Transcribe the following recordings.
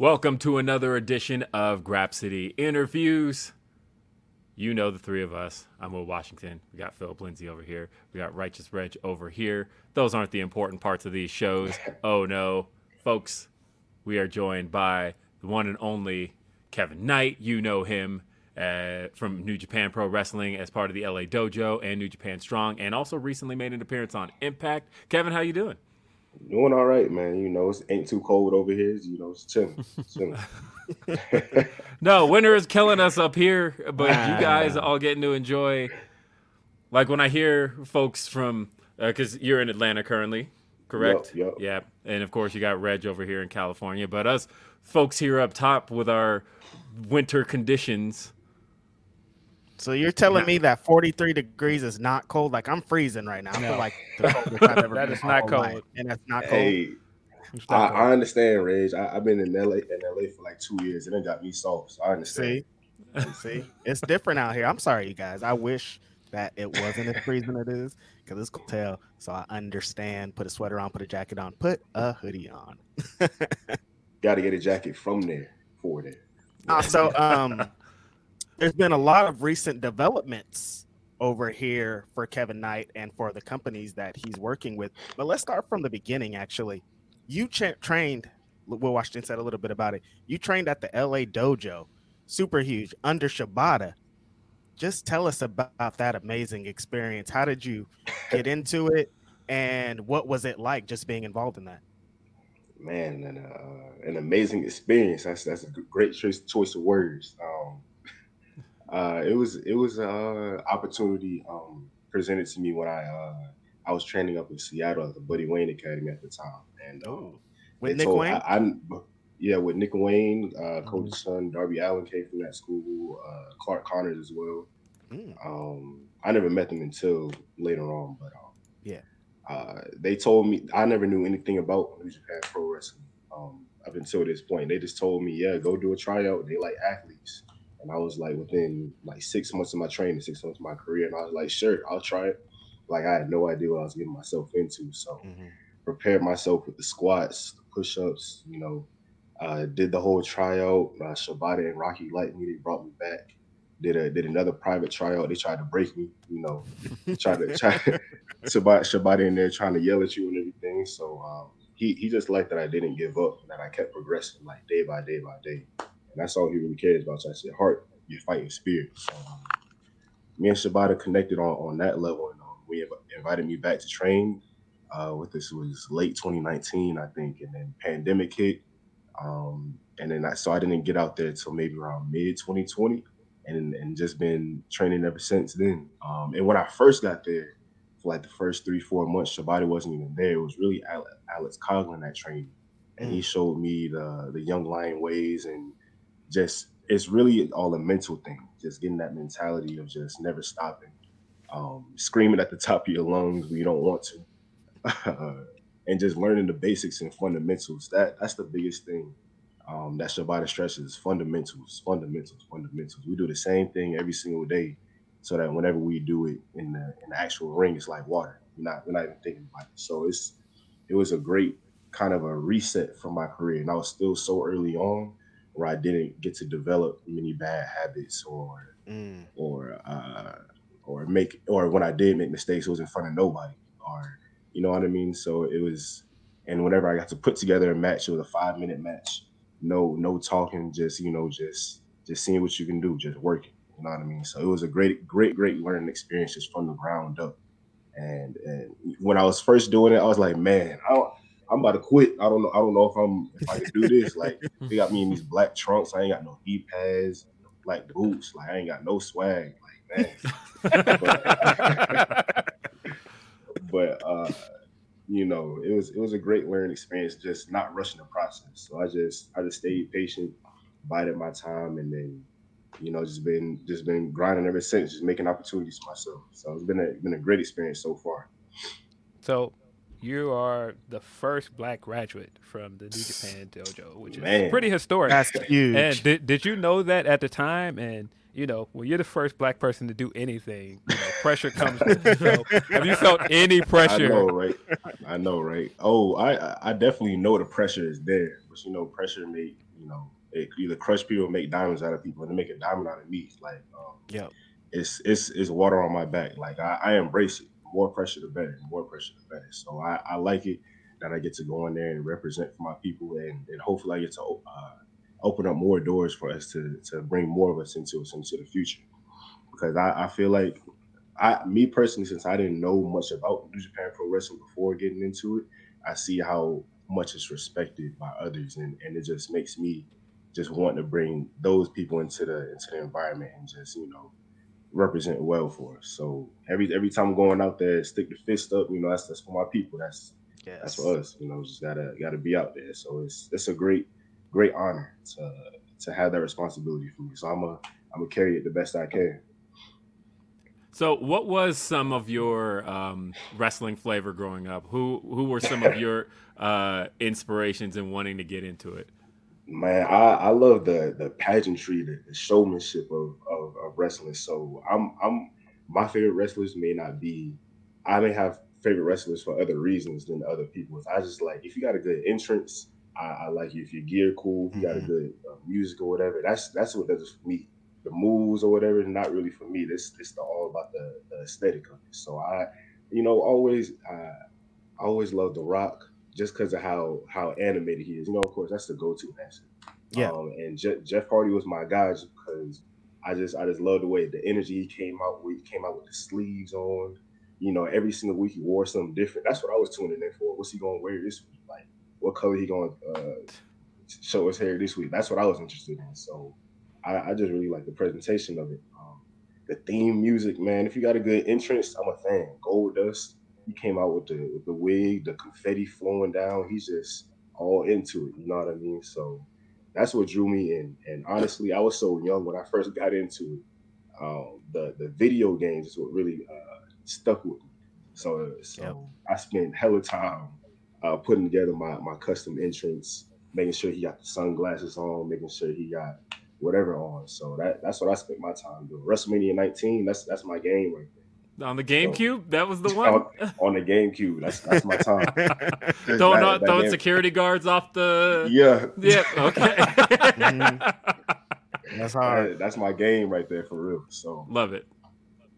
Welcome to another edition of Grapsody Interviews. You know the three of us. I'm Will Washington. We got Philip Lindsay over here. We got Righteous Reg over here. Those aren't the important parts of these shows. Oh no. Folks, we are joined by the one and only Kevin Knight. You know him uh, from New Japan Pro Wrestling as part of the LA Dojo and New Japan Strong, and also recently made an appearance on Impact. Kevin, how you doing? Doing all right, man. You know, it ain't too cold over here. You know, it's chilling. It's chilling. no, winter is killing us up here, but you guys are all getting to enjoy. Like when I hear folks from, because uh, you're in Atlanta currently, correct? Yep, yep. Yeah, and of course you got Reg over here in California, but us folks here up top with our winter conditions. So you're telling me that 43 degrees is not cold? Like I'm freezing right now. I feel like the I've ever That not cold. night, and that's not cold. hey, It's I, not I understand, Rage. I, I've been in LA in LA for like two years, and it got me soft. So I understand. See, see, it's different out here. I'm sorry, you guys. I wish that it wasn't as freezing as it is because it's cold tell. So I understand. Put a sweater on. Put a jacket on. Put a hoodie on. Got to get a jacket from there for there. Uh, so um, there's been a lot of recent developments over here for Kevin Knight and for the companies that he's working with. But let's start from the beginning. Actually, you cha- trained. Will Washington said a little bit about it. You trained at the LA Dojo, super huge under Shibata. Just tell us about that amazing experience. How did you get into it, and what was it like just being involved in that? Man, and uh, an amazing experience. That's that's a great choice choice of words. Um, uh, it was it was a opportunity um, presented to me when I uh, I was training up in Seattle at the Buddy Wayne Academy at the time, and um, With Nick told- Wayne? I, I'm yeah, with Nick Wayne, uh, Coach's son Darby Allin came from that school. Uh, Clark Connors as well. Mm. Um, I never met them until later on, but um, Yeah. uh, they told me I never knew anything about New Japan Pro Wrestling um, up until this point. They just told me, yeah, go do a tryout. They like athletes, and I was like, within like six months of my training, six months of my career, and I was like, sure, I'll try it. Like I had no idea what I was getting myself into, so Mhm. prepared myself with the squats, the push-ups, you know, uh, did the whole tryout. Uh, Shibata and Rocky liked me. They brought me back. Did a did another private tryout. They tried to break me, you know, tried to try Shibata, Shibata in there trying to yell at you and everything. So um, he he just liked that I didn't give up, that I kept progressing like day by day by day, and that's all he really cares about. So I said, heart, your fighting spirit. So um, me and Shibata connected on on that level, and um, we inv- invited me back to train. Uh, with this was late 2019, I think, and then pandemic hit. Um, and then I so I didn't get out there until maybe around mid 2020, and and just been training ever since then. Um, and when I first got there, for like the first three four months, Shibata wasn't even there. It was really Alex, Coughlin that trained and he showed me the the young lion ways and just it's really all a mental thing. Just getting that mentality of just never stopping, um, screaming at the top of your lungs when you don't want to, and just learning the basics and fundamentals. That that's the biggest thing um, that Shibata stresses: fundamentals, fundamentals, fundamentals. We do the same thing every single day, so that whenever we do it in the in the actual ring, it's like water. We're not we're not even thinking about it. So it's it was a great kind of a reset for my career, and I was still so early on where I didn't get to develop many bad habits or Mm. or uh, or make or when I did make mistakes, it was in front of nobody or you know what I mean. So it was, and whenever I got to put together a match, it was a five minute match. No, no talking, just you know, just just seeing what you can do, just working. You know what I mean. So it was a great, great, great learning experience just from the ground up. And and when I was first doing it, I was like, man, I don't, I'm about to quit. I don't know. I don't know if I'm if I can do this. Like they got me in these black trunks. I ain't got no knee pads, like boots. Like I ain't got no swag. Like man. but, but uh, you know, it was it was a great learning experience. Just not rushing the process. So I just I just stayed patient, bided my time, and then you know just been just been grinding ever since. Just making opportunities for myself. So it's been a been a great experience so far. So you are the first black graduate from the New Japan Dojo, which is Man. pretty historic. That's huge. And did, did you know that at the time? And you know, when you're the first black person to do anything, you know, pressure comes. so, have you felt any pressure? I know, right? I know, right? Oh, I I definitely know the pressure is there, but you know, pressure make you know it either crush people or make diamonds out of people, and to make a diamond out of me, like um, Yep. it's it's it's water on my back. Like I, I embrace it. More pressure, the better. More pressure, the better. So I, I like it that I get to go in there and represent for my people, and, and hopefully I get to uh, open up more doors for us to to bring more of us into us into the future. Because I, I feel like I me personally, since I didn't know much about New Japan Pro Wrestling before getting into it, I see how much it's respected by others, and, and it just makes me just want to bring those people into the into the environment and just you know represent well for us. So every every time I'm going out there, stick the fist up. You know, that's that's for my people. That's Yes. that's for us. You know, just gotta gotta be out there. So it's it's a great great honor to to have that responsibility for me. So I'm a I'm gonna carry it the best I can. So, what was some of your um, wrestling flavor growing up? Who who were some of your uh, inspirations in wanting to get into it? Man, I, I love the the pageantry, the, the showmanship of, of of wrestling. So I'm I'm my favorite wrestlers may not be. I may have favorite wrestlers for other reasons than other people's. I just like if you got a good entrance, I, I like you. If your gear cool, you got a Mhm. good uh, music or whatever. That's that's what does it for me. The moves or whatever not really for me. This this the all about the, the aesthetic of it. So I, you know, always I always love The Rock just because of how how animated he is. You know, of course, that's the go to answer. Yeah. Um, and Je- Jeff Hardy was my guy just because I just I just love the way the energy he came out with. He came out with the sleeves on. You know, every single week he wore something different. That's what I was tuning in for. What's he going to wear this week? Like, what color he going to uh, show his hair this week? That's what I was interested in. So I, I just really like the presentation of it. Um, the theme music, man. If you got a good entrance, I'm a fan. Goldust, he came out with the with the wig, the confetti flowing down. He's just all into it. You know what I mean? So that's what drew me in. And honestly, I was so young when I first got into it. Um, the the video games is what really uh, stuck with me. So so Yep. I spent hella time uh, putting together my my custom entrance, making sure he got the sunglasses on, making sure he got whatever on. So that that's what I spent my time doing. WrestleMania 19, that's that's my game right there. On the GameCube, that was the one. On, on the GameCube, that's that's my time. throwing That- out, that throwing game- security guards off the. Yeah, Yeah. Okay. That's hard. that- that's my game right there for real. So Love it.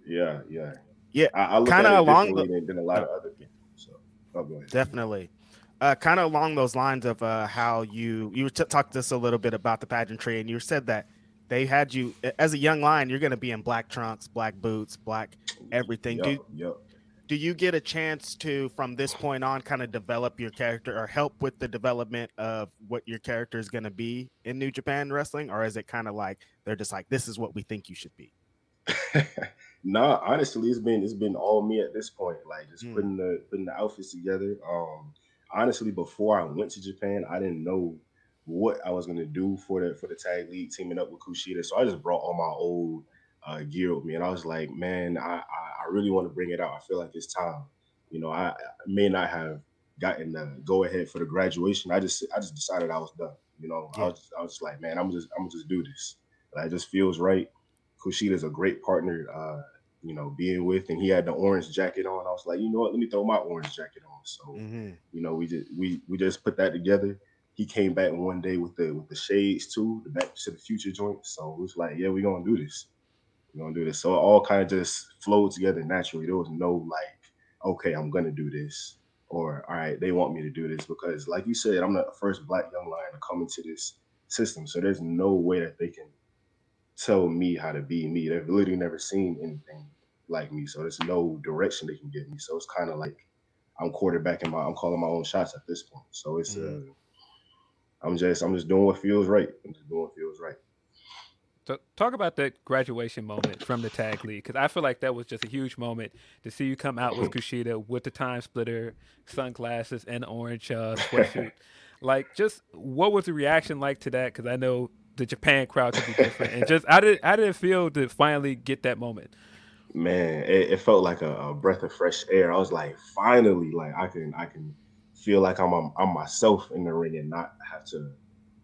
yeah, yeah, Yeah, I, I look kinda along differently than, than a lot of other people. So oh, go ahead. Definitely. Uh, kind of along those lines of uh, how you you t- talked to us a little bit about the pageantry, and you said that they had you as a young lion. You're going to be in black trunks, black boots, black everything. Yup, Do yup. do you get a chance to from this point on kind of develop your character or help with the development of what your character is going to be in new japan wrestling or is it kind of like they're just like this is what we think you should be nah, honestly, it's been it's been all me at this point. Like just Mm. putting the putting the outfits together. Um, honestly, before I went to Japan, I didn't know what I was gonna do for the for the tag league teaming up with Kushida. So I just brought all my old uh, gear with me, and I was like, man, I I, I really want to bring it out. I feel like it's time. You know, I, I may not have gotten the go ahead for the graduation. I just I just decided I was done. You know, I was just, I was like, man, I'm just I'm just do this. Like, it just feels right. Kushida's a great partner, uh, you know, being with, and he had the orange jacket on. I was like, you know what, let me throw my orange jacket on. So, Mhm. you know, we just we we just put that together. He came back one day with the with the shades too, the back to the future joint. So it was like, yeah, we're gonna do this. We're gonna do this. So it all kind of just flowed together naturally. There was no like, okay, I'm gonna do this, or all right, they want me to do this because, like you said, I'm the first black young lion to come into this system. So there's no way that they can tell me how to be me. They've literally never seen anything like me. So there's no direction they can give me. So it's kind of like I'm quarterbacking my I'm calling my own shots at this point. So it's uh I'm just I'm just doing what feels right. I'm just doing what feels right. So talk about that graduation moment from the tag league because I feel like that was just a huge moment to see you come out with Kushida with the time splitter, sunglasses, and orange uh, sweatshirt. like, just what was the reaction like to that? Because I know the Japan crowd could be different, and just how did how did it feel to finally get that moment? Man, it, it felt like a, a breath of fresh air. I was like, finally, like I can I can feel like I'm I'm, I'm myself in the ring and not have to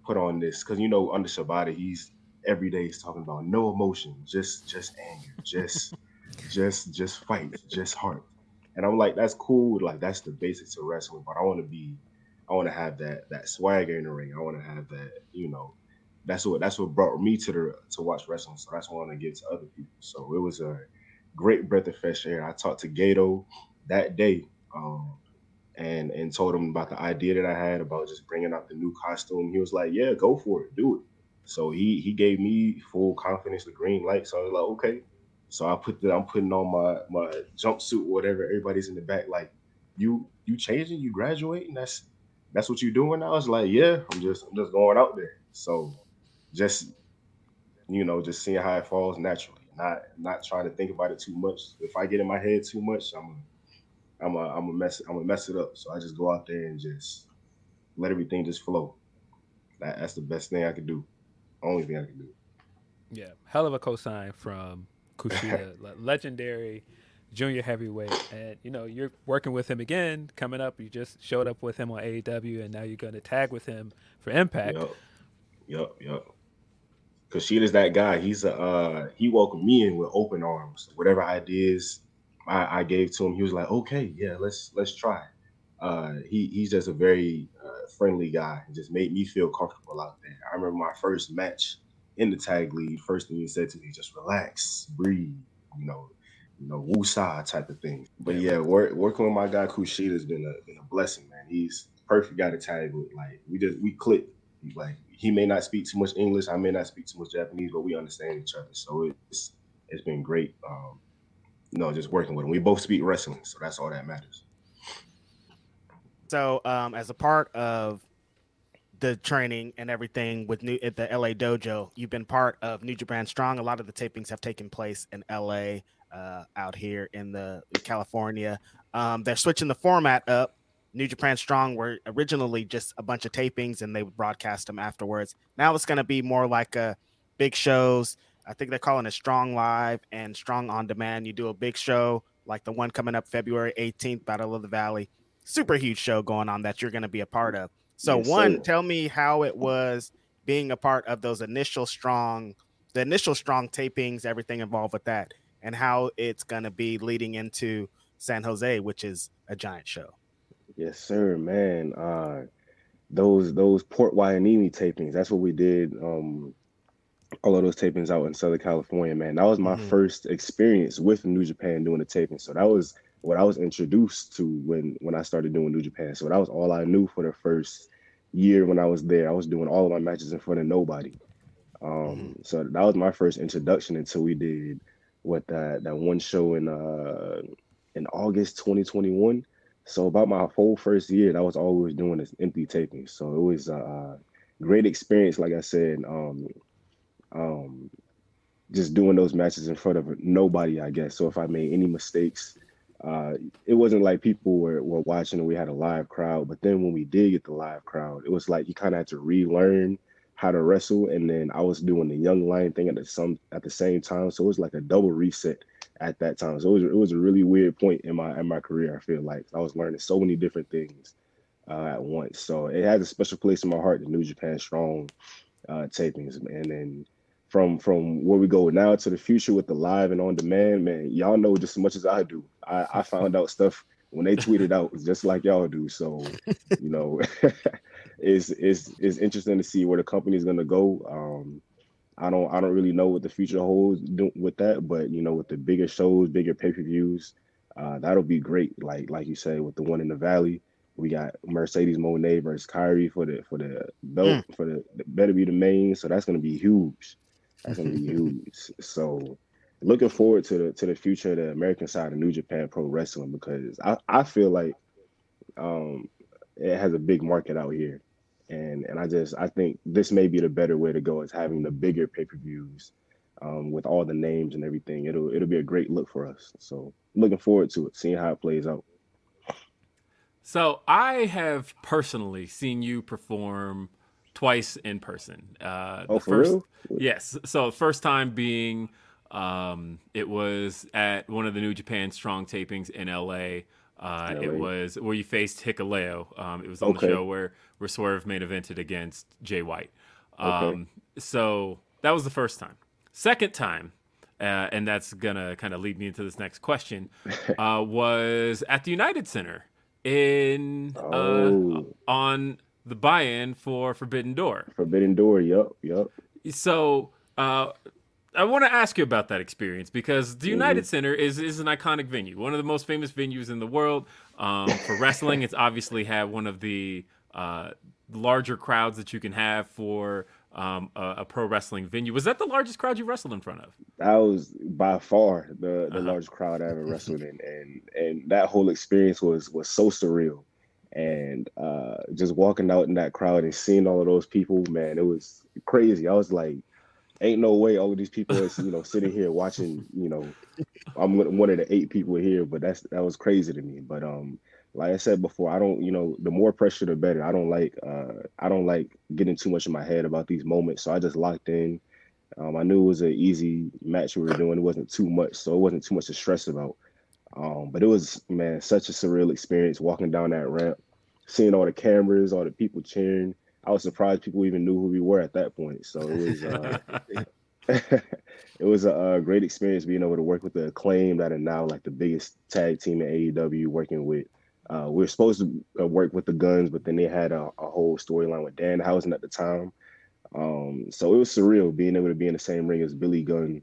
put on this because you know under Shibata he's every day he's talking about no emotion, just just anger, just just just fight, just heart. And I'm like, that's cool. Like that's the basics of wrestling, but I want to be, I want to have that that swagger in the ring. I want to have that, you know, that's what that's what brought me to the to watch wrestling. So that's what I want to give to other people. So it was a great breath of fresh air. I talked to Gedo that day, um, and and told him about the idea that I had about just bringing out the new costume. He was like, "Yeah, go for it, do it." So he he gave me full confidence, the green light. So I was like, "Okay." So I put the I'm putting on my my jumpsuit, whatever. Everybody's in the back, like, "You you changing? You graduating? That's that's what you're doing now?" I was like, "Yeah, I'm just I'm just going out there." So just you know, just seeing how it falls naturally, not not trying to think about it too much. If I get in my head too much, I'm I'm a, I'm a mess I'm a mess it up. So I just go out there and just let everything just flow. That, that's the best thing I could do. Only thing I can do. Yeah, hell of a cosign from Kushida, legendary junior heavyweight, and you know you're working with him again coming up. You just showed up with him on AEW, and now you're going to tag with him for Impact. Yup, yup. Kushida's that guy. He's a uh, he welcomed me in with open arms. Whatever ideas I, I gave to him, he was like, "Okay, yeah, let's let's try." Uh, he he's just a very uh, friendly guy. It just made me feel comfortable out there. I remember my first match in the tag league. First thing he said to me, "Just relax, breathe," you know, you know, woosah type of thing. But yeah, work, working with my guy Kushida has been a been a blessing, man. He's perfect guy to tag with. Like we just we click. Like he may not speak too much English, I may not speak too much Japanese, but we understand each other. So it's it's been great. Um, know, just working with him. We both speak wrestling, so that's all that matters. So, um, as a part of the training and everything with new at the LA dojo, you've been part of New Japan Strong. A lot of the tapings have taken place in LA, uh, out here in the California. Um, they're switching the format up. New Japan Strong were originally just a bunch of tapings, and they would broadcast them afterwards. Now it's going to be more like a big shows. I think they're calling it Strong Live and Strong on Demand. You do a big show like the one coming up February 18th, Battle of the Valley super huge show going on that you're going to be a part of. So, Yes, one, sir. tell me how it was being a part of those initial strong, the initial strong tapings, everything involved with that, and how it's going to be leading into San Jose, which is a giant show. Yes, sir, man. Uh, those those Port Hueneme tapings. That's what we did. Um, all of those tapings out in Southern California, man. That was my Mhm. first experience with New Japan doing the taping. So that was what I was introduced to when when I started doing New Japan. So that was all I knew for the first year when I was there. I was doing all of my matches in front of nobody. Um, so that was my first introduction until we did what that that one show in uh in August 2021. So about my whole first year, that was all we was doing is empty taping. So it was a great experience, like I said. Um, um, just doing those matches in front of nobody, I guess. So if I made any mistakes, uh, it wasn't like people were, were watching and we had a live crowd. But then when we did get the live crowd, it was like you kind of had to relearn how to wrestle. And then I was doing the young lion thing at the some at the same time. So it was like a double reset at that time. So it was it was a really weird point in my in my career. I feel like I was learning so many different things uh, at once. So it has a special place in my heart. The New Japan Strong uh, tapings, and then from from where we go now to the future with the live and on demand, man, y'all know just as much as I do. I, I found out stuff when they tweeted out just like y'all do. So, you know, it's it's it's interesting to see where the company is gonna go. Um, I don't I don't really know what the future holds with that, but you know, with the bigger shows, bigger pay per views, uh, that'll be great. Like like you say, with the one in the Valley, we got Mercedes Moné versus Kairi for the for the belt mm. for the, the better be the main. So that's gonna be huge. Be huge. So looking forward to the to the future of the American side of New Japan Pro Wrestling because I, I feel like um it has a big market out here. And and I just I think this may be the better way to go is having the bigger pay-per-views um, with all the names and everything. It'll it'll be a great look for us. So looking forward to it, seeing how it plays out. So I have personally seen you perform twice in person. Uh, oh, for first, real? Yes. So first time being, um, it was at one of the New Japan Strong tapings in LA. Uh, LA. It was where you faced Hikuleo. Um, it was on okay. the show where where Swerve main evented against Jay White. Um, okay. So that was the first time. Second time, uh, and that's gonna kind of lead me into this next question, uh, was at the United Center in uh, oh. on the buy-in for Forbidden Door. Forbidden Door. Yep. Yep. So uh, I want to ask you about that experience because the United mm-hmm. Center is is an iconic venue, one of the most famous venues in the world um, for wrestling. it's obviously had one of the uh, larger crowds that you can have for um, a, a, pro wrestling venue. Was that the largest crowd you wrestled in front of? That was by far the the uh-huh. largest crowd I ever wrestled in, and and that whole experience was was so surreal and uh, just walking out in that crowd and seeing all of those people, man, it was crazy. I was like, ain't no way all of these people is you know sitting here watching. You know, I'm one of the eight people here, but that's that was crazy to me. But um, like I said before, I don't, you know, the more pressure, the better. I don't like, uh, I don't like getting too much in my head about these moments. So I just locked in. Um, I knew it was an easy match we were doing. It wasn't too much, so it wasn't too much to stress about. Um, but it was man, such a surreal experience walking down that ramp, seeing all the cameras, all the people cheering. I was surprised people even knew who we were at that point. So it was uh, it was a, a, great experience being able to work with the acclaim that are now like the biggest tag team in AEW, working with. Uh, we were supposed to uh, work with the Guns, but then they had a, a whole storyline with Danhausen at the time. Um, so it was surreal being able to be in the same ring as Billy Gunn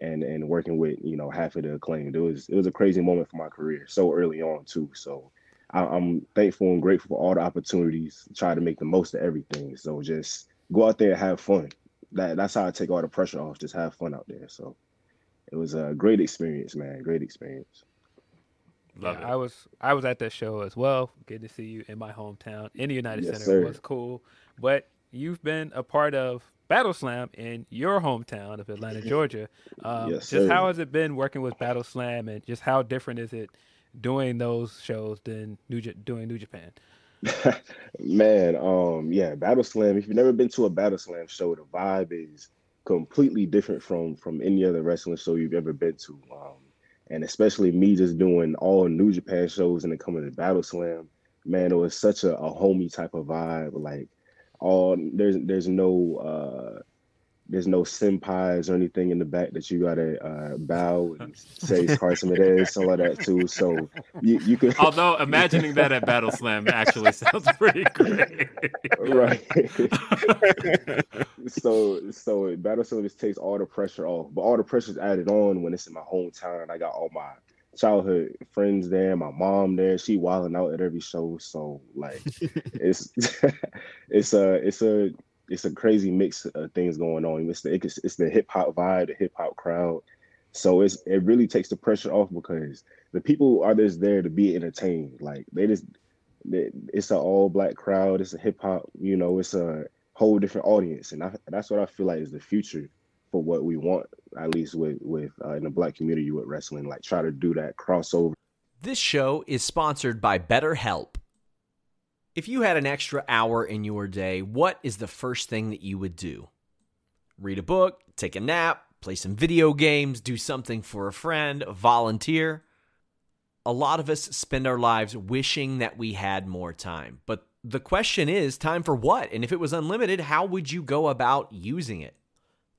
and and working with you know half of the acclaim. It was it was a crazy moment for my career so early on too. So I, am thankful and grateful for all the opportunities. Try to make the most of everything. So just go out there and have fun. That that's how I take all the pressure off. Just have fun out there. So it was a great experience, man. Great experience. Love yeah, it. I was I was at that show as well. Good to see you in my hometown in the United yes, Center. Sir. It was cool. But you've been a part of Battle Slam in your hometown of Atlanta, Georgia. Um, yes, just how has it been working with Battle Slam, and just how different is it doing those shows than New doing New Japan? Man, um, yeah, Battle Slam. If you've never been to a Battle Slam show, the vibe is completely different from from any other wrestling show you've ever been to. Um, and especially me just doing all New Japan shows and then coming to Battle Slam, man, it was such a, a homey type of vibe. Like all there's there's no uh there's no senpais or anything in the back that you gotta uh, bow and say Carson it is, some of that too. So you you could. Although imagining that at Battle Slam actually sounds pretty great. right. so so Battle Slam just takes all the pressure off, but all the pressure is added on when it's in my hometown. I got all my childhood friends there, my mom there. She wilding out at every show. So like it's it's a it's a it's a crazy mix of things going on. It's the it's, the hip hop vibe, the hip hop crowd. So it's it really takes the pressure off because the people are just there to be entertained. Like they just it's an all black crowd. It's a hip hop. You know, it's a whole different audience, and I, that's what I feel like is the future for what we want, at least with with uh, in the black community with wrestling. Like try to do that crossover. This show is sponsored by BetterHelp. If you had an extra hour in your day, what is the first thing that you would do? Read a book, take a nap, play some video games, do something for a friend, volunteer. A lot of us spend our lives wishing that we had more time. But the question is time for what? And if it was unlimited, how would you go about using it?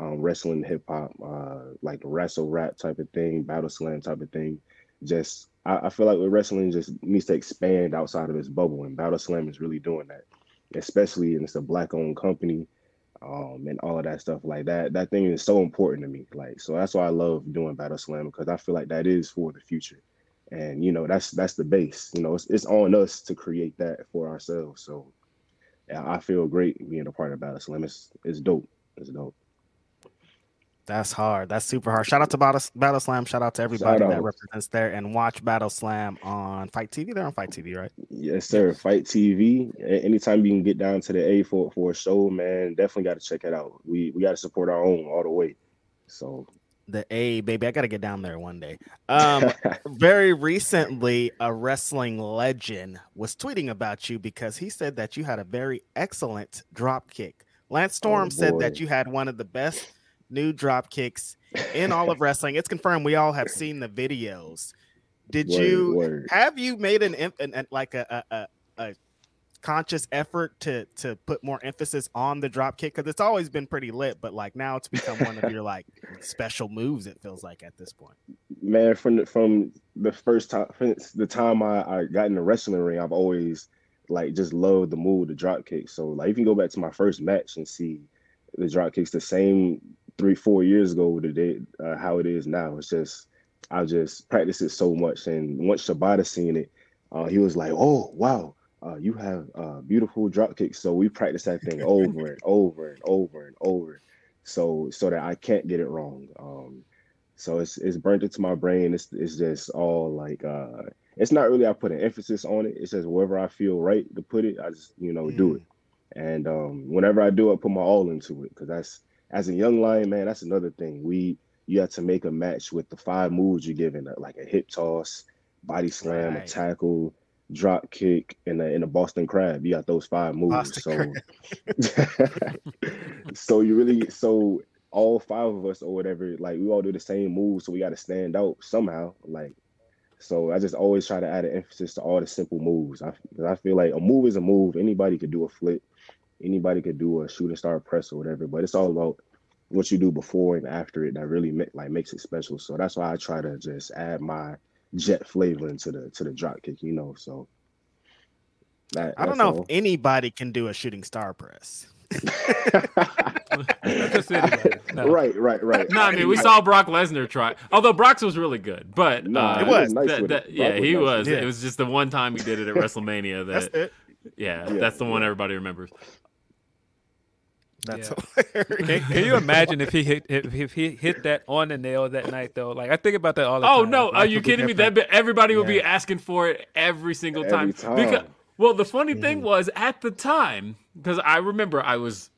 um, wrestling, hip hop, uh, like wrestle rap type of thing, battle slam type of thing. Just I, I, feel like with wrestling just needs to expand outside of its bubble, and battle slam is really doing that, especially and it's a black owned company. Um, and all of that stuff like that. That thing is so important to me. Like, so that's why I love doing Battle Slam because I feel like that is for the future. And you know, that's that's the base. You know, it's, it's on us to create that for ourselves. So I feel great being a part of Battle Slam. It's it's dope. It's dope. That's hard. That's super hard. Shout out to Battle, Battle Slam. Shout out to everybody that represents there and watch Battle Slam on FITE TV. They're on FITE TV, right? Yes, sir. FITE TV. Anytime you can get down to the A for, for a show, man, definitely got to check it out. We we got to support our own all the way. So the A, baby, I got to get down there one day. Um, very recently, a wrestling legend was tweeting about you because he said that you had a very excellent drop kick. Lance oh, Storm oh, said that you had one of the best new drop kicks in all of wrestling. It's confirmed. We all have seen the videos. Did word, you word. have you made an, an, an like a, a, a conscious effort to to put more emphasis on the drop kick because it's always been pretty lit, but like now it's become one of your like special moves. It feels like at this point. Man, from the, from the first time, the time I, I got in the wrestling ring, I've always like just loved the move, the drop kick. So like, if you go back to my first match and see the drop kicks, the same three, four years ago to day, uh, how it is now. It's just I just practice it so much, and once Shibata seen it, uh, he was like, "Oh wow, uh, you have uh, beautiful drop kicks." So we practice that thing over and over and over and over, so so that I can't get it wrong. Um, so it's it's burnt into my brain. It's it's just all like uh, it's not really I put an emphasis on it. It's just wherever I feel right to put it, I just you know mm. do it. And um, whenever I do, I put my all into it because that's as a young lion, man. That's another thing. We you have to make a match with the five moves you're given, uh, like a hip toss, body slam, right. a tackle, drop kick, and a, and a Boston crab. You got those five moves. Boston so, so you really so all five of us or whatever, like we all do the same moves, so we got to stand out somehow. Like, so I just always try to add an emphasis to all the simple moves. I, I feel like a move is a move. Anybody could do a flip, anybody could do a shooting star press or whatever, but it's all about what you do before and after it that really make, like makes it special. So that's why I try to just add my jet flavor into the to the drop kick, you know. So that, I don't know all. if anybody can do a shooting star press. no. Right, right, right. No, I mean we saw Brock Lesnar try. Although Brock's was really good, but no, uh, it was. Nice that, that, yeah, he was. Yeah. It was just the one time he did it at WrestleMania. That yeah, yeah, that's the one everybody remembers. That's yeah. can, can, you imagine if he hit if, if, he hit that on the nail that night though? Like I think about that all the oh, time. Oh no, are you kidding me? That everybody would be asking for it every single every time. time. Because well, the funny mm. thing was at the time because I remember I was.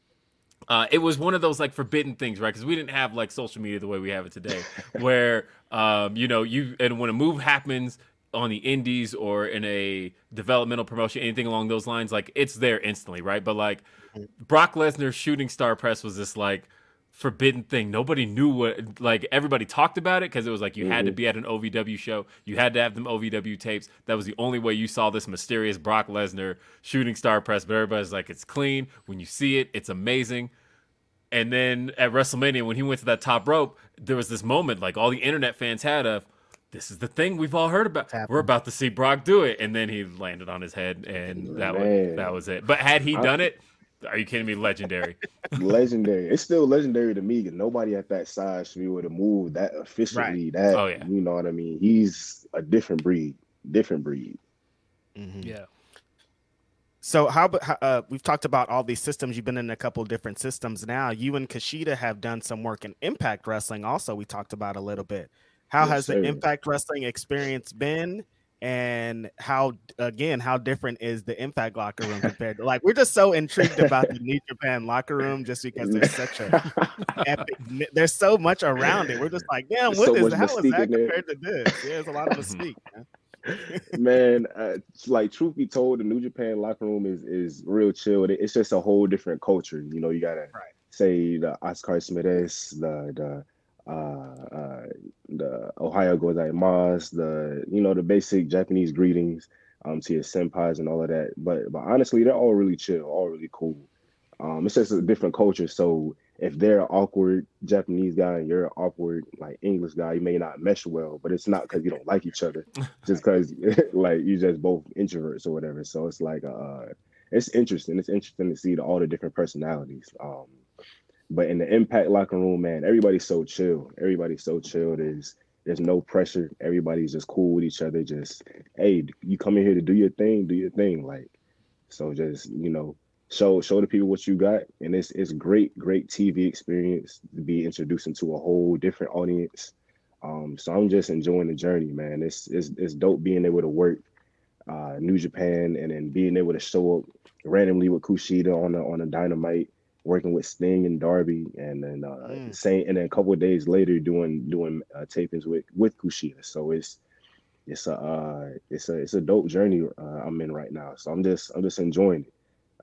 Uh, it was one of those like forbidden things, right? Because we didn't have like social media the way we have it today, where um, you know you and when a move happens, on the indies or in a developmental promotion, anything along those lines, like it's there instantly, right? But like Brock Lesnar's shooting star press was this like forbidden thing. Nobody knew what like everybody talked about it because it was like you mm-hmm. had to mm-hmm. be at an OVW show. You had to have them OVW tapes. That was the only way you saw this mysterious Brock Lesnar shooting star press. But everybody's like, it's clean. When you see it, it's amazing. And then at WrestleMania, when he went to that top rope, there was this moment like all the internet fans had of, this is the thing we've all heard about. We're about to see Brock do it, and then he landed on his head, and that was that was it. But had he done it, are you kidding me? Legendary. legendary. It's still legendary to me because nobody at that size should be able to move that efficiently. Right. That oh, yeah. you know what I mean. He's a different breed. Different breed. Mm-hmm. Yeah. So how, uh, we've talked about all these systems. You've been in a couple different systems now. You and Kushida have done some work in Impact Wrestling. Also, we talked about a little bit. How yes, has sir. the Impact Wrestling experience been? And how again how different is the impact locker room compared to like we're just so intrigued about the new japan locker room just because there's such a epic there's so much around it. We're just like damn what so is how is that compared to this? Yeah there's a lot of mystique man, uh, like truth be told the new japan locker room is is real chill it's just a whole different culture you know you gotta right. say the oscar smiths the the uh, uh, the Ohayo gozaimasu, the you know the basic Japanese greetings um, to your senpais and all of that. But but honestly, they're all really chill, all really cool. Um, it's just a different culture. So if they're an awkward Japanese guy and you're an awkward like English guy, you may not mesh well. But it's not because you don't like each other, just because like you just both introverts or whatever. So it's like uh, it's interesting. It's interesting to see the, all the different personalities. Um, but in the impact locker room, man, everybody's so chill. Everybody's so chill. There's there's no pressure. Everybody's just cool with each other. Just hey, you come in here to do your thing, do your thing. Like so, just you know, show show the people what you got, and it's it's great, great TV experience to be introduced into a whole different audience. Um, so I'm just enjoying the journey, man. It's it's it's dope being able to work uh, New Japan and then being able to show up randomly with Kushida on the on a Dynamite working with Sting and Darby, and then uh, mm. same, and then a couple of days later doing doing uh, tapings with with Kushida. So it's it's a uh, it's a it's a dope journey uh, I'm in right now. So I'm just I'm just enjoying it.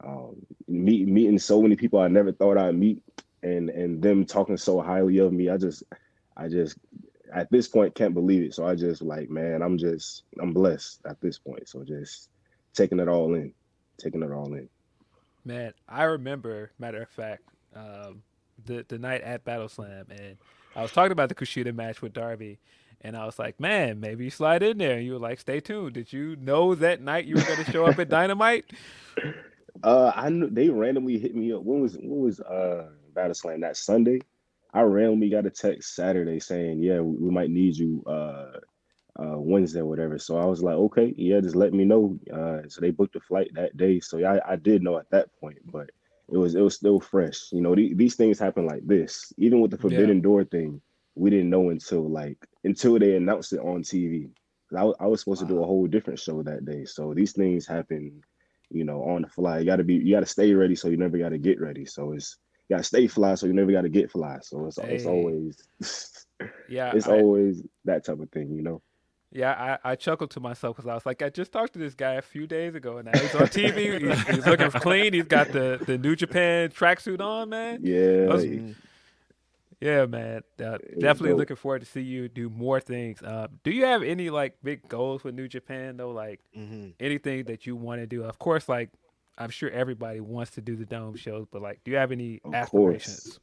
Um, meet, meeting so many people I never thought I'd meet, and and them talking so highly of me. I just I just at this point can't believe it. So I just like man, I'm just I'm blessed at this point. So just taking it all in, taking it all in. Man, I remember, matter of fact, um, the the night at Battle Slam, and I was talking about the Kushida match with Darby, and I was like, man, maybe you slide in there. And you were like, stay tuned. Did you know that night you were going to show up at Dynamite? Uh, I knew they randomly hit me up. When was when was uh Battle Slam? That Sunday. I randomly got a text Saturday saying, yeah, we, we might need you uh uh, Wednesday or whatever. So I was like, okay, yeah, just let me know. Uh, so they booked the flight that day. So yeah, I, I did know at that point, but it was it was still fresh. You know, th- these things happen like this. Even with the forbidden yeah. door thing, we didn't know until like until they announced it on TV. I, I was supposed wow. to do a whole different show that day. So these things happen, you know, on the fly. You got to be, you got to stay ready, so you never got to get ready. So it's you got to stay fly, so you never got to get fly. So it's hey. it's always, yeah, it's I, always that type of thing, you know. Yeah, I, I chuckled to myself because I was like, I just talked to this guy a few days ago, and now he's on TV. he's, he's, looking clean. He's got the, the New Japan tracksuit on, man. Yeah. Was, yeah, man. Uh, definitely looking forward to see you do more things. Uh, do you have any like big goals with New Japan though? Like mm-hmm. anything that you want to do? Of course, like I'm sure everybody wants to do the dome shows, but like, do you have any of aspirations? Course.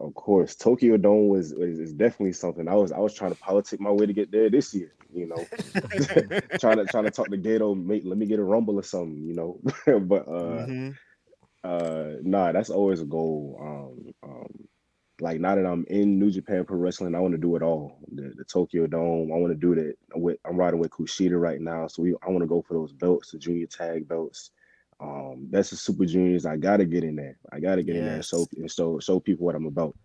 Of course, Tokyo Dome was is, definitely something. I was I was trying to politic my way to get there this year. You know, trying to trying to talk to Gedo, make let me get a rumble or something. You know, but uh, mm-hmm. uh, nah, that's always a goal. Um, um, like now that I'm in New Japan Pro Wrestling, I want to do it all. The, the Tokyo Dome, I want to do that. With, I'm riding with Kushida right now, so we I want to go for those belts, the junior tag belts. Um, that's the Super Juniors. I gotta get in there. I gotta get yes. in there and show and show show people what I'm about.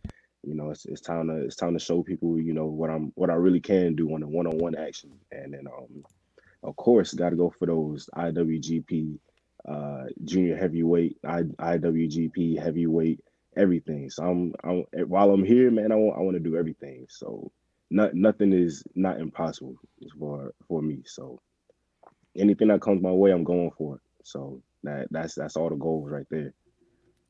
You know, it's, it's time to it's time to show people, you know, what I'm what I really can do on the one on one action. And then um of course gotta go for those IWGP uh junior heavyweight, I, IWGP heavyweight, everything. So I'm I'm while I'm here, man, I want I want to do everything. So not nothing is not impossible for for me. So anything that comes my way, I'm going for it. So that that's that's all the goals right there.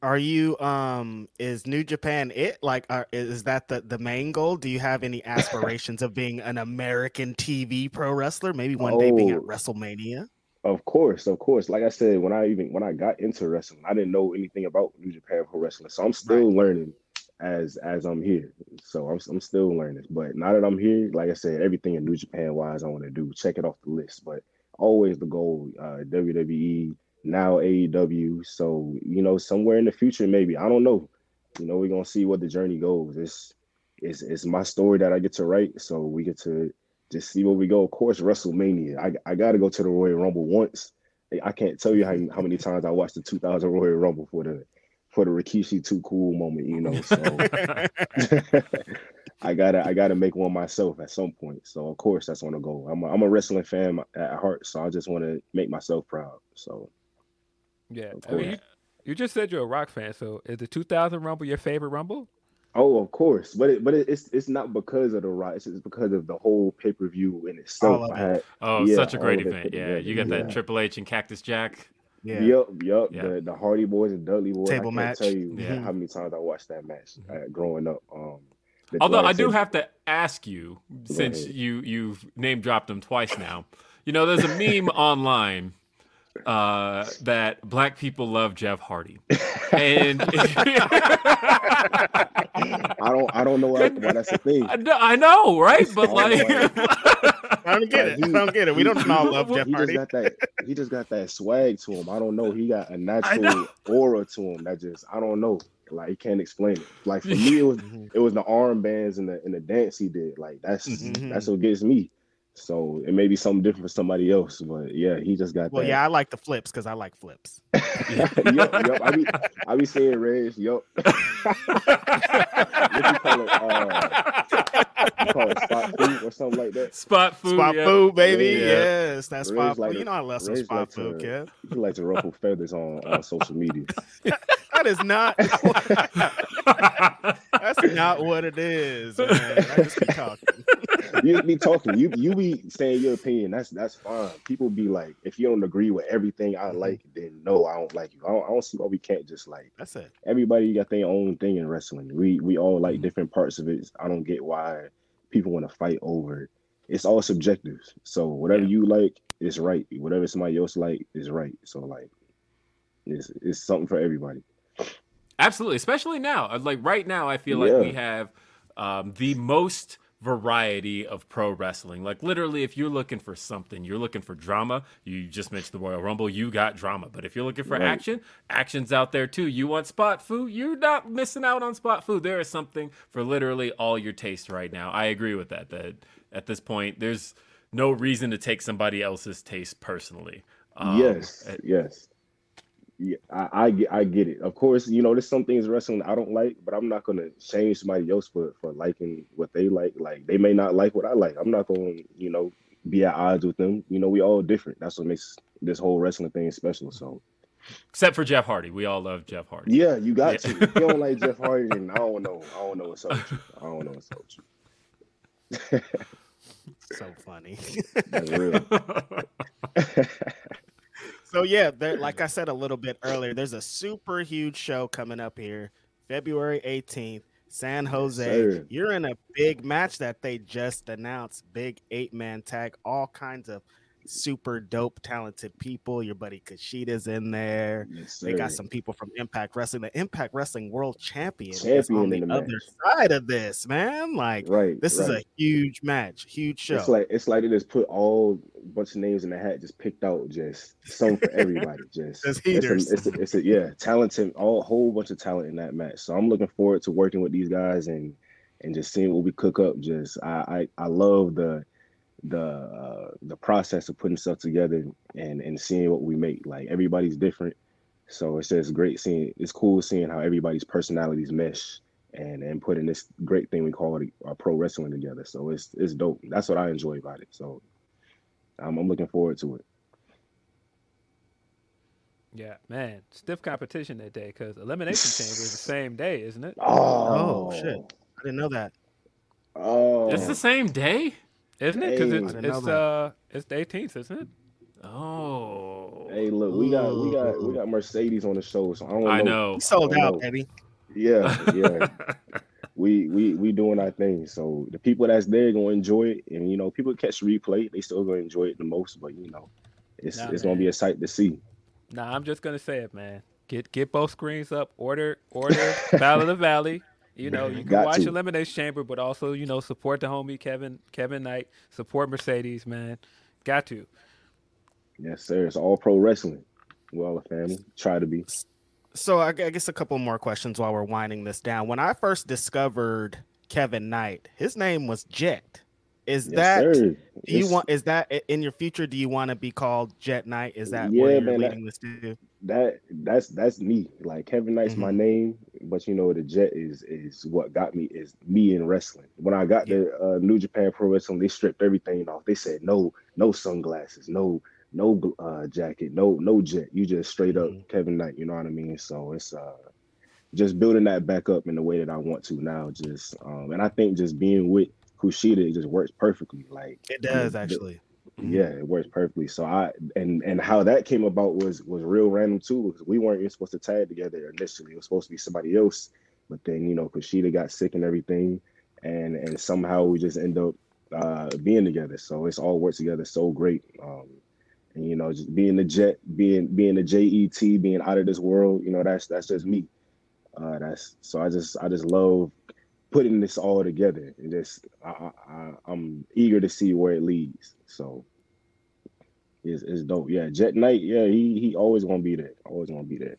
Are you um is New Japan it like are, is that the the main goal? Do you have any aspirations of being an American TV pro wrestler? Maybe one oh, day being at oh. WrestleMania. Of course, of course. Like I said, when I even when I got into wrestling, I didn't know anything about New Japan pro wrestling, so I'm still right. learning as as I'm here. So I'm I'm still learning. But now that I'm here, like I said, everything in New Japan wise, I want to do check it off the list. But always the goal, uh, WWE now AEW. So, you know, somewhere in the future, maybe. I don't know. You know, we're gonna see what the journey goes. It's it's it's my story that I get to write. So we get to just see where we go. Of course, WrestleMania. I, I gotta go to the Royal Rumble once. I can't tell you how, how many times I watched the 2000 Royal Rumble for the for the Rikishi too cool moment, you know. So I gotta I gotta make one myself at some point. So of course that's on the go. I'm a, I'm a wrestling fan at heart, so I just want to make myself proud. So yeah, I mean, you, you, just said you're a rock fan, so is the 2000 Rumble your favorite Rumble? Oh, of course, but it, but it, it's it's not because of the rock. It's because of the whole pay per view in itself. Had, oh, yeah, such a great event! Yeah, you got yeah. that Triple H and Cactus Jack. Yeah. Yep, yep. Yeah. The the Hardy Boys and Dudley Boys. Table I can't match. Tell you yeah. how many times I watched that match mm-hmm. uh, growing up. Um, Although I, I do have to ask you, since you you've name dropped them twice now. You know, there's a meme online uh, that black people love Jeff Hardy, and I don't I don't know why, why that's a thing. I know, right? But like, I don't get it. I don't get it. We don't all love Jeff he Hardy. Just got that, he just got that swag to him. I don't know. He got a natural aura to him that just I don't know. Like he can't explain it. Like for me, it was it was the armbands and the and the dance he did. Like that's mm-hmm. that's what gets me. So it may be something different for somebody else, but yeah, he just got. Well, that. yeah, I like the flips because I like flips. yep, yep. I be, I be saying Reg. Yup. what you call it? Uh, you call it spot food or something like that. Spot food. Spot yeah. food, baby. Yeah. Yes, that's spot like food. you know I love some spot like food, to, kid. You like to ruffle feathers on, on social media. that is not. that's not what it is, man. I just be talking you be talking. You you be saying your opinion. That's that's fine. People be like, if you don't agree with everything I mm-hmm. like, then no, I don't like you. I don't, I don't see why we can't just like. That's it. Everybody got their own thing in wrestling. We we all like mm-hmm. different parts of it. I don't get why people want to fight over it. It's all subjective. So whatever yeah. you like is right. Whatever somebody else like is right. So like, it's it's something for everybody. Absolutely, especially now. Like right now, I feel like we have um, the most variety of pro wrestling. Like literally, if you're looking for something, you're looking for drama. You just mentioned the Royal Rumble, you got drama. But if you're looking for Right. action, action's out there too. You want spot food, you're not missing out on spot food. There is something for literally all your taste right now. I agree with that. That at this point, there's no reason to take somebody else's taste personally. Um, yes, uh, yes. Yeah, I, I get I get it. Of course, you know, there's some things wrestling I don't like, but I'm not gonna shame somebody else for for liking what they like. Like they may not like what I like. I'm not gonna, you know, be at odds with them. You know, we all different. That's what makes this whole wrestling thing special. So except for Jeff Hardy, we all love Jeff Hardy. yeah, you got Yeah. to. If you don't like Jeff Hardy, then I don't know. I don't know what's up with you. I don't know what's up with you. So funny. That's real. So yeah, there, like I said a little bit earlier, there's a super huge show coming up here, February 18th, San Jose. You're in a big match that they just announced, big eight man tag, all kinds of super dope, talented people. Your buddy Kushida's in there. Yes, They got some people from Impact Wrestling. The Impact Wrestling World Champion, is on the, the other side of this, man. Like right. this is a huge match, huge show. It's like it's like they just put all bunch of names in the hat, just picked out just some for everybody. Just Just it's a, it's, a, it's a yeah, talented, all whole bunch of talent in that match. So I'm looking forward to working with these guys and and just seeing what we cook up. Just I I, I love the the uh, the process of putting stuff together and and seeing what we make. Like everybody's different, so it's just great seeing. It's cool seeing how everybody's personalities mesh and and putting this great thing we call it uh, pro wrestling together. So it's it's dope. That's what I enjoy about it. So I'm, I'm looking forward to it. Yeah, man, stiff competition that day because elimination chamber is the same day, isn't it? Oh, shit. I didn't know that. Oh, It's the same day. Isn't it? Because Hey. it's I didn't know it's uh it's the 18th, isn't it? Oh, Hey, look, we got we got we got Mercedes on the show, so I don't I know. know. We sold out, no. baby. Yeah, yeah. we we we doing our thing. So the people that's there gonna enjoy it, and you know, people catch replay, they still gonna enjoy it the most. But you know, it's Nah, it's gonna be a sight to see. Nah, I'm just gonna say it, man. Get get both screens up. Order order Battle of the Valley. You know, you can watch to. Elimination Chamber, but also you know support the homie Kevin Kevin Knight. Support Mercedes, man. Got to. Yes, sir. It's all pro wrestling. We're all a family. Try to be. So I, I guess a couple more questions while we're winding this down. When I first discovered Kevin Knight, his name was Jet. Is Yes, that sir. do you It's- want? Is that in your future? Do you want to be called Jet Knight? Is that Yeah, where you're man, that- leading this to? That that's that's me. Like Kevin Knight's my Mm-hmm. name, but you know the Jet is is what got me is me in wrestling. When I got to uh, New Japan Pro Wrestling, they stripped everything off. They said no no sunglasses, no no uh, jacket, no no Jet. You just straight up Mm-hmm. Kevin Knight. You know what I mean? So it's uh just building that back up in the way that I want to now. Just um and I think just being with Kushida it just works perfectly. Like It does the- actually. Yeah, it works perfectly. So I and and how that came about was was real random too, because we weren't even supposed to tag together initially. It was supposed to be somebody else, but then you know, Kushida got sick and everything, and and somehow we just end up uh being together. So it's all worked together so great. Um and you know, just being the jet, being being the JET, being out of this world, you know, that's that's just me. Uh that's so I just I just love putting this all together and just I, I, I I'm eager to see where it leads. So it's, it's dope. Yeah, Jet Knight. Yeah, he he always gonna be there. Always gonna be there.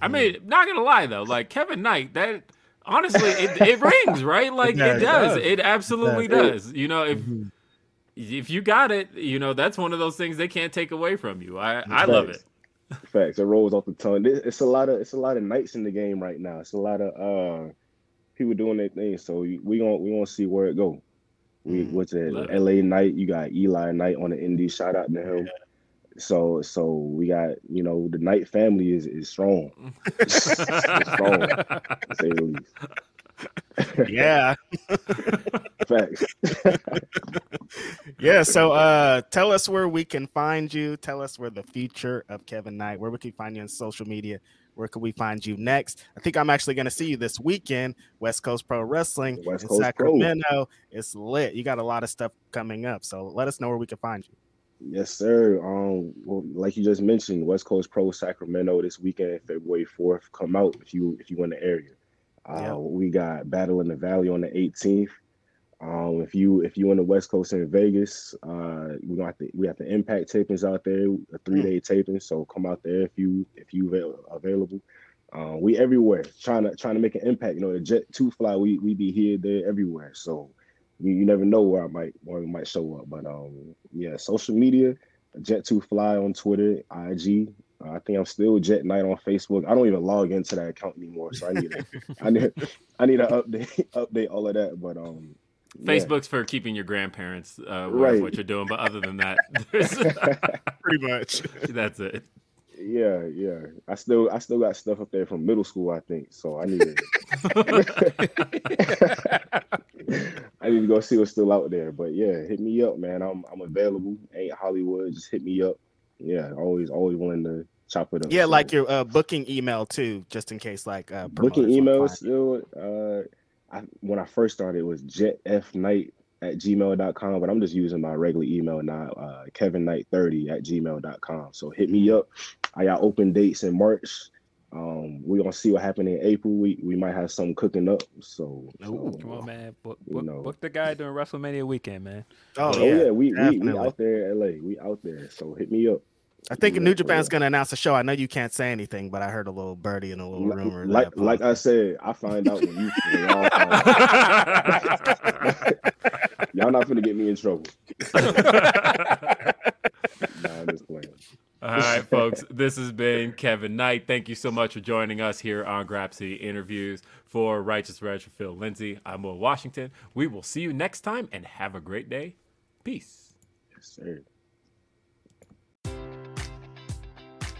I mean, not gonna lie though, like Kevin Knight, that honestly, it, it rings, right? Like it does, does, it it, does. absolutely It does. You know, if if you got it, you know that's one of those things they can't take away from you. I I love it. Facts. Facts. It rolls off the tongue. It's a lot of it's a lot of nights in the game right now. It's a lot of uh people doing their thing. So we we gonna we gonna see where it go. We what's it? L.A. Knight. You got Eli Knight on the indie. Shout out to him. So so we got you know the Knight family is is strong. It's strong, to say the least. Yeah. Facts. yeah. So uh tell us where we can find you. Tell us where the future of Kevin Knight, where we can find you on social media. Where can we find you next? I think I'm actually going to see you this weekend, West Coast Pro Wrestling West in Coast Pro. Sacramento. It's lit. You got a lot of stuff coming up. So let us know where we can find you. Yes, sir. Um, well, like you just mentioned, West Coast Pro Sacramento this weekend, February fourth. Come out if you if you in the area. Uh, Yep. We got Battle in the Valley on the 18th. Um, if you if you in the West Coast in Vegas, uh, we have to we have the impact tapings out there, a three day taping. So come out there if you if you avail- available. Uh, we everywhere trying to trying to make an impact. You know, the Jet Two Fly, we we be here, there, everywhere. So you, you never know where I might where we might show up. But um, yeah, social media, Jet Two Fly on Twitter, IG. Uh, I think I'm still Jet Knight on Facebook. I don't even log into that account anymore, so I need to, I need I need to update update all of that. But um, yeah. Facebook's for keeping your grandparents uh, aware of Right. what you're doing, but other than that, Pretty much. that's it. Yeah, yeah. I still I still got stuff up there from middle school, I think. So I need to I need to go see what's still out there. But yeah, hit me up, man. I'm I'm available. Ain't Hollywood, just hit me up. Yeah, always always willing to chop it up. Yeah, So, like your uh, booking email too, just in case like uh, booking promoters wanna emails still uh I when I first started it was jetfnight at gmail.com, but I'm just using my regular email now, uh Kevin Knight 30 at gmail.com. So hit me up. I got open dates in March. Um, we're gonna see what happened in April. We we might have something cooking up. So, so, Come on, man. Book, You book, know. book the guy during WrestleMania weekend, man. Oh, oh yeah, yeah, we, we we out there in LA. We out there. So hit me up. I think Yeah, New Japan's gonna announce a show. I know you can't say anything, but I heard a little birdie and a little Like rumor. like, like I said, I find out when you when y'all, find out. y'all not gonna get me in trouble. nah, I'm just playing. All right, folks. This has been Kevin Knight. Thank you so much for joining us here on Grapsody Interviews for Righteous Reg for Phil Lindsay. I'm Will Washington. We will see you next time and have a great day. Peace. Yes, sir.